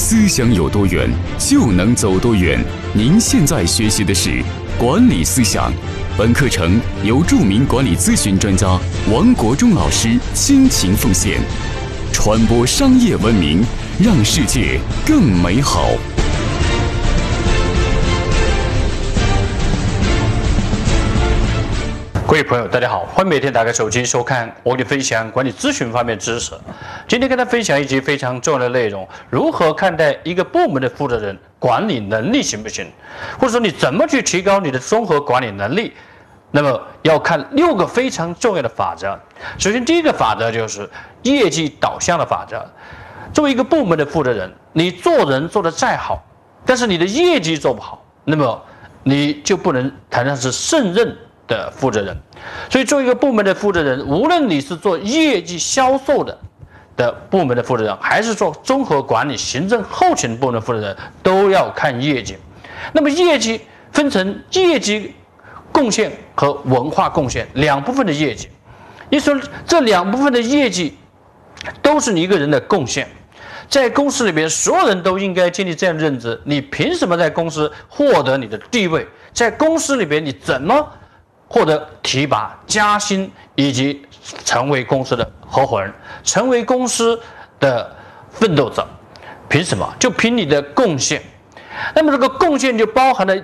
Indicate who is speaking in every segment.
Speaker 1: 思想有多远，就能走多远。您现在学习的是管理思想，本课程由著名管理咨询专家王国忠老师倾情奉献，传播商业文明，让世界更美好。
Speaker 2: 各位朋友，大家好，欢迎每天打开手机收看我给你分享管理咨询方面知识。今天跟大家分享一集非常重要的内容：如何看待一个部门的负责人管理能力行不行？或者说你怎么去提高你的综合管理能力？那么要看六个非常重要的法则。首先，第一个法则就是业绩导向的法则。作为一个部门的负责人，你做人做得再好，但是你的业绩做不好，那么你就不能谈上是胜任。的负责人，所以做一个部门的负责人，无论你是做业绩销售的的部门的负责人，还是做综合管理、行政后勤部门的负责人，都要看业绩。那么业绩分成业绩贡献和文化贡献两部分的业绩。你说这两部分的业绩都是你一个人的贡献，在公司里边，所有人都应该建立这样的认知：你凭什么在公司获得你的地位？在公司里边，你怎么？获得提拔、加薪，以及成为公司的合伙人，成为公司的奋斗者，凭什么？就凭你的贡献。那么这个贡献就包含了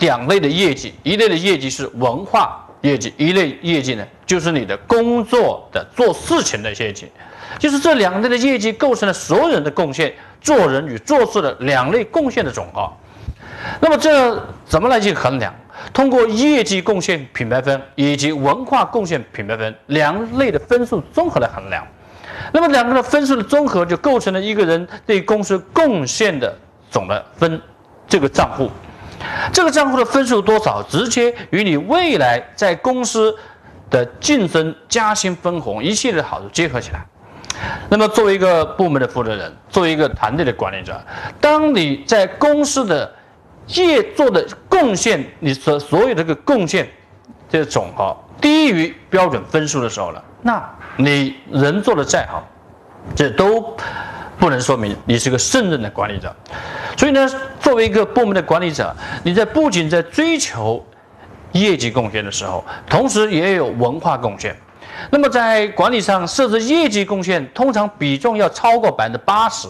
Speaker 2: 两类的业绩，一类的业绩是文化业绩，一类业绩呢就是你的工作的做事情的业绩，就是这两类的业绩构成了所有人的贡献，做人与做事的两类贡献的总和。那么这怎么来去衡量？通过业绩贡献品牌分以及文化贡献品牌分两类的分数综合来衡量，那么两个的分数的综合就构成了一个人对公司贡献的总的分这个账户，这个账户的分数多少，直接与你未来在公司的晋升、加薪、分红一系列的好处结合起来。那么作为一个部门的负责人，作为一个团队的管理者，当你在公司的业做的贡献，你所所有这个贡献这总和低于标准分数的时候呢，那你人做的再好，这都不能说明你是个胜任的管理者。所以呢，作为一个部门的管理者，你在不仅在追求业绩贡献的时候，同时也有文化贡献。那么在管理上设置业绩贡献，通常比重要超过百分之八十。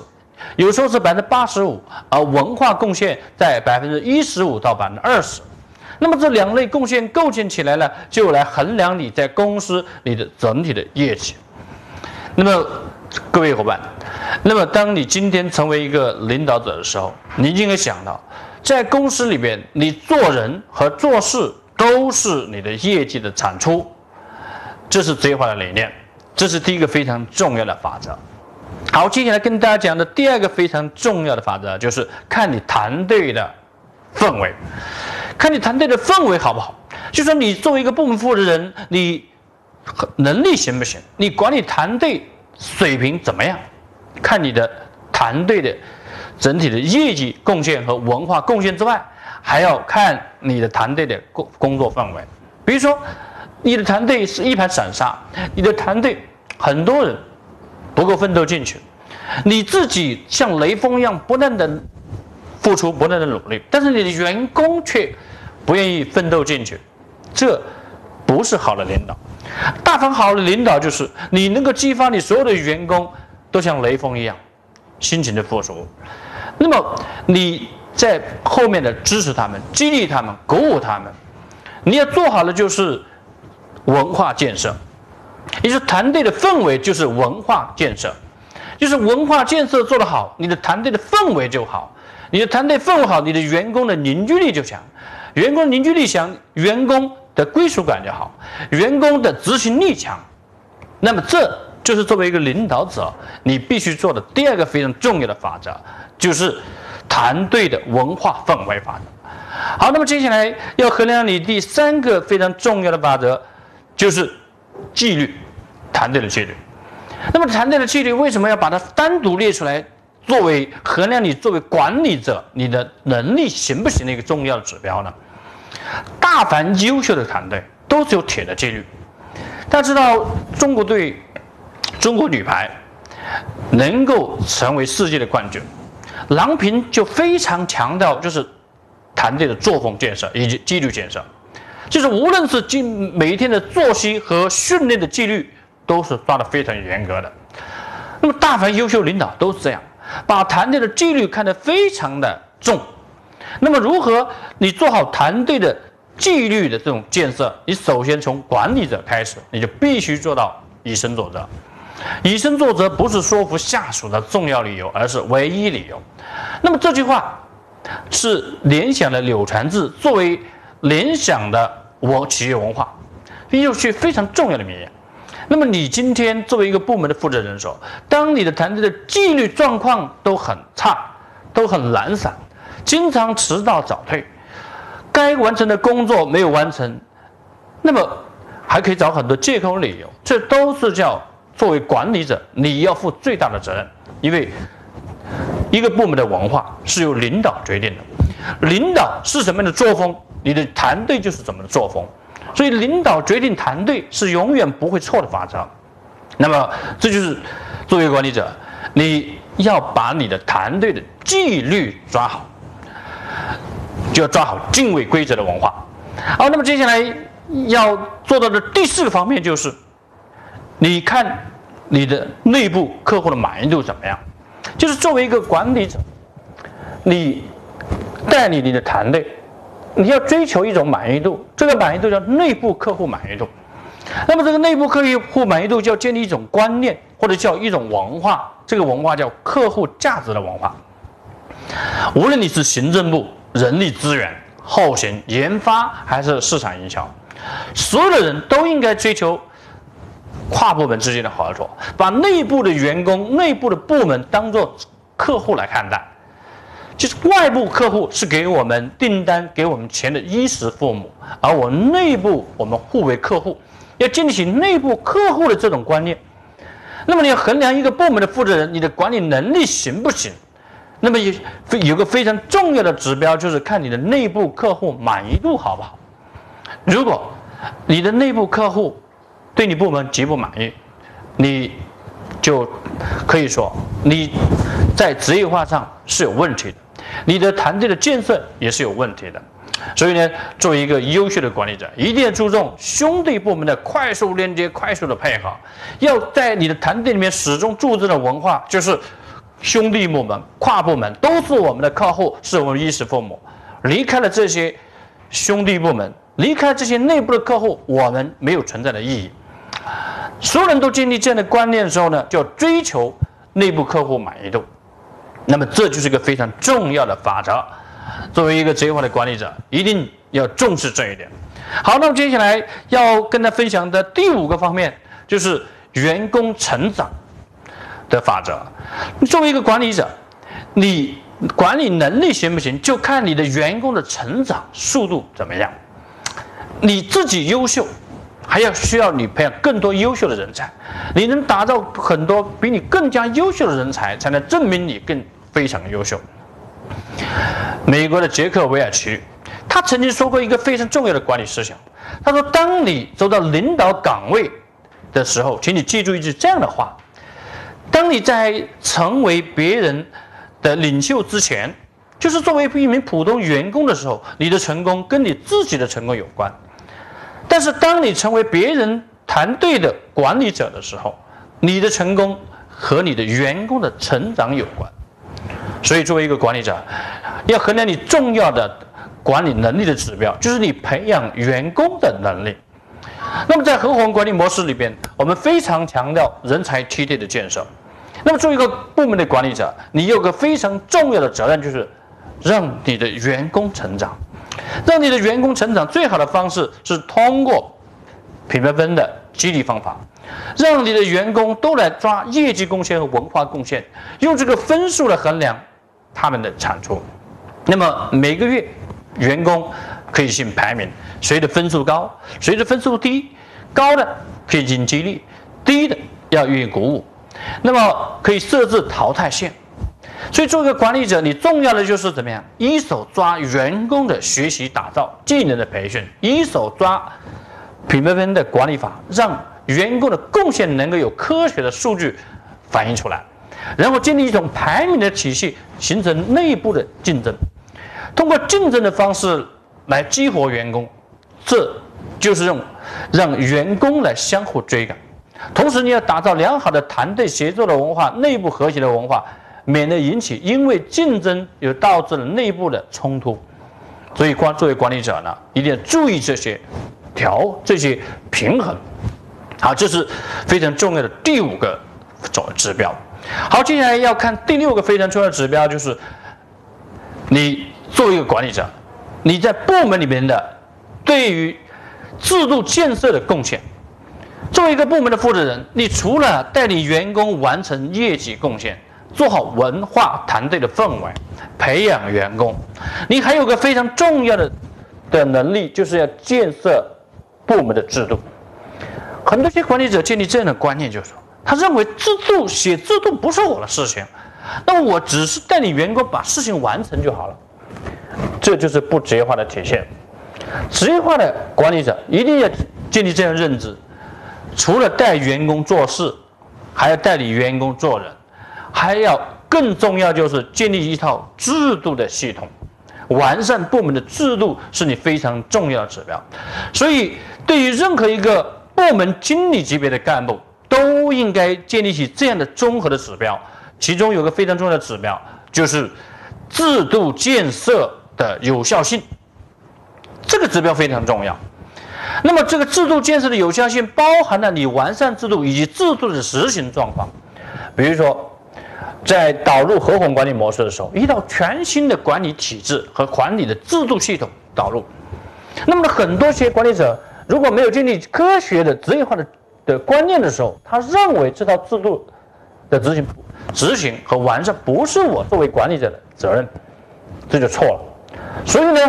Speaker 2: 有时候是百分之八十五，而文化贡献在百分之一十五到百分之二十。那么这两类贡献构建起来呢，就来衡量你在公司里的整体的业绩。那么各位伙伴，那么当你今天成为一个领导者的时候，你应该想到，在公司里边，你做人和做事都是你的业绩的产出，这是职业化的理念，这是第一个非常重要的法则。好，接下来跟大家讲的第二个非常重要的法则，就是看你团队的氛围，看你团队的氛围好不好？就说你作为一个部门负责人，你能力行不行？你管理团队水平怎么样？看你的团队的整体的业绩贡献和文化贡献之外，还要看你的团队的工工作氛围。比如说，你的团队是一盘散沙，你的团队很多人。不够奋斗进去，你自己像雷锋一样不断的付出，不断的努力，但是你的员工却不愿意奋斗进去，这不是好的领导。大方好的领导就是你能够激发你所有的员工都像雷锋一样辛勤的付出，那么你在后面的支持他们、激励他们、鼓舞他们，你要做好的就是文化建设。也就是团队的氛围就是文化建设，就是文化建设做得好，你的团队的氛围就好，你的团队氛围好，你的员工的凝聚力就强，员工凝聚力强，员工的归属感就好，员工的执行力强，那么这就是作为一个领导者你必须做的第二个非常重要的法则，就是团队的文化氛围法则。好，那么接下来要衡量你第三个非常重要的法则，就是纪律。团队的纪律，那么团队的纪律为什么要把它单独列出来，作为衡量你作为管理者你的能力行不行的一个重要的指标呢？大凡优秀的团队都是有铁的纪律。大家知道，中国队、中国女排能够成为世界的冠军，郎平就非常强调就是团队的作风建设以及纪律建设，就是无论是今每一天的作息和训练的纪律都是抓得非常严格的。那么大凡优秀领导都是这样，把团队的纪律看得非常的重。那么如何你做好团队的纪律的这种建设？你首先从管理者开始，你就必须做到以身作则。以身作则不是说服下属的重要理由，而是唯一理由。那么这句话是联想的柳传志作为联想的我企业文化，又是非常重要的名言。那么你今天作为一个部门的负责人说，当你的团队的纪律状况都很差，都很懒散，经常迟到早退，该完成的工作没有完成，那么还可以找很多借口理由，这都是叫。作为管理者，你要负最大的责任，因为一个部门的文化是由领导决定的。领导是什么样的作风，你的团队就是怎么的作风。所以，领导决定团队是永远不会错的法则。那么，这就是作为管理者，你要把你的团队的纪律抓好，就要抓好敬畏规则的文化。好，那么接下来要做到的第四个方面就是。你看，你的内部客户的满意度怎么样？就是作为一个管理者，你带领你的团队，你要追求一种满意度，这个满意度叫内部客户满意度。那么这个内部客户满意度就要建立一种观念，或者叫一种文化，这个文化叫客户价值的文化。无论你是行政部、人力资源、后勤、研发还是市场营销，所有的人都应该追求。跨部门之间的合作，把内部的员工、内部的部门当做客户来看待，就是外部客户是给我们订单、给我们钱的衣食父母，而我内部我们互为客户，要建立起内部客户的这种观念。那么你要衡量一个部门的负责人，你的管理能力行不行？那么有有个非常重要的指标，就是看你的内部客户满意度好不好。如果你的内部客户，对你部门极不满意，你就可以说你在职业化上是有问题的，你的团队的建设也是有问题的。所以呢，作为一个优秀的管理者，一定要注重兄弟部门的快速连接、快速的配合。要在你的团队里面始终注重的文化，就是兄弟部门、跨部门都是我们的客户，是我们衣食父母。离开了这些兄弟部门，离开这些内部的客户，我们没有存在的意义。所有人都建立这样的观念的时候呢，就要追求内部客户满意度。那么这就是一个非常重要的法则。作为一个职业化的管理者，一定要重视这一点。好，那么接下来要跟他分享的第五个方面就是员工成长的法则。作为一个管理者，你管理能力行不行，就看你的员工的成长速度怎么样。你自己优秀。还要需要你培养更多优秀的人才，你能打造很多比你更加优秀的人才，才能证明你更非常优秀。美国的杰克韦尔奇，他曾经说过一个非常重要的管理思想，他说：“当你走到领导岗位的时候，请你记住一句这样的话：当你在成为别人的领袖之前，就是作为一名普通员工的时候，你的成功跟你自己的成功有关。”但是，当你成为别人团队的管理者的时候，你的成功和你的员工的成长有关。所以，作为一个管理者，要衡量你重要的管理能力的指标，就是你培养员工的能力。那么，在合伙管理模式里边，我们非常强调人才梯队的建设。那么，作为一个部门的管理者，你有个非常重要的责任，就是让你的员工成长。让你的员工成长最好的方式是通过品牌分的激励方法，让你的员工都来抓业绩贡献和文化贡献，用这个分数来衡量他们的产出。那么每个月员工可以进行排名，谁的分数高，谁的分数低，高的可以进行激励，低的要予以鼓舞。那么可以设置淘汰线。所以，做一个管理者，你重要的就是怎么样？一手抓员工的学习打造、技能的培训，一手抓品牌分的管理法，让员工的贡献能够有科学的数据反映出来。然后建立一种排名的体系，形成内部的竞争，通过竞争的方式来激活员工，这就是用让员工来相互追赶。同时，你要打造良好的团队协作的文化，内部和谐的文化，免得引起因为竞争又导致了内部的冲突。所以，管作为管理者呢，一定要注意这些调这些平衡。好，这是非常重要的第五个总指标。好，接下来要看第六个非常重要的指标，就是你作为一个管理者，你在部门里面的对于制度建设的贡献。作为一个部门的负责人，你除了带领员工完成业绩贡献，做好文化团队的氛围，培养员工，你还有个非常重要的的能力，就是要建设部门的制度。很多些管理者建立这样的观念，就是说，他认为制度写制度不是我的事情，那么我只是带领员工把事情完成就好了。这就是不职业化的体现。职业化的管理者一定要建立这样认知。除了带员工做事，还要带领员工做人，还要更重要就是建立一套制度的系统，完善部门的制度是你非常重要的指标。所以，对于任何一个部门经理级别的干部，都应该建立起这样的综合的指标。其中有个非常重要的指标，就是制度建设的有效性。这个指标非常重要。那么，这个制度建设的有效性包含了你完善制度以及制度的实行状况。比如说，在导入合伙管理模式的时候，一套全新的管理体制和管理的制度系统导入。那么，很多些管理者如果没有建立科学的职业化的的观念的时候，他认为这套制度的执行、执行和完善不是我作为管理者的责任，这就错了。所以呢？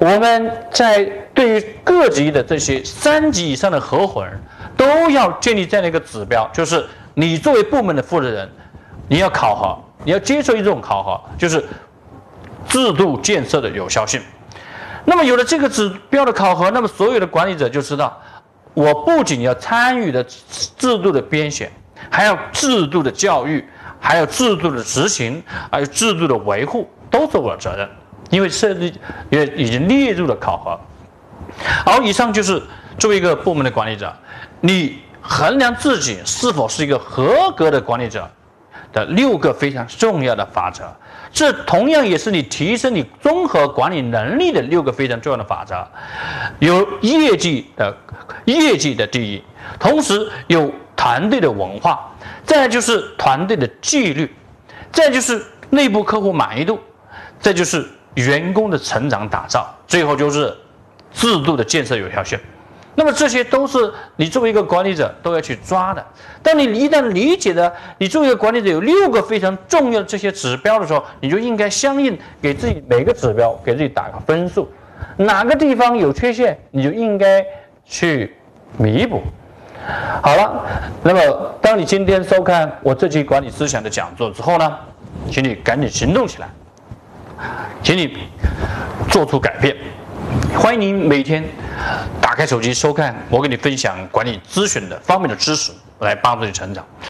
Speaker 2: 我们在对于各级的这些三级以上的合伙人，都要建立这样的一个指标，就是你作为部门的负责人，你要考核，你要接受一种考核，就是制度建设的有效性。那么有了这个指标的考核，那么所有的管理者就知道，我不仅要参与的制度的编写，还要制度的教育，还有制度的执行，还有制度的维护，都是我的责任。因为设立也已经列入了考核，好，以上就是作为一个部门的管理者，你衡量自己是否是一个合格的管理者的六个非常重要的法则。这同样也是你提升你综合管理能力的六个非常重要的法则。有业绩的业绩的第一，同时有团队的文化，再就是团队的纪律，再就是内部客户满意度，再就是。员工的成长打造，最后就是制度的建设有效性。那么这些都是你作为一个管理者都要去抓的。当你一旦理解了你作为一个管理者有六个非常重要的这些指标的时候，你就应该相应给自己每个指标给自己打个分数，哪个地方有缺陷，你就应该去弥补。好了，那么当你今天收看我这期管理思想的讲座之后呢，请你赶紧行动起来。请你做出改变。欢迎您每天打开手机收看我给你分享管理咨询的方面的知识，来帮助你成长。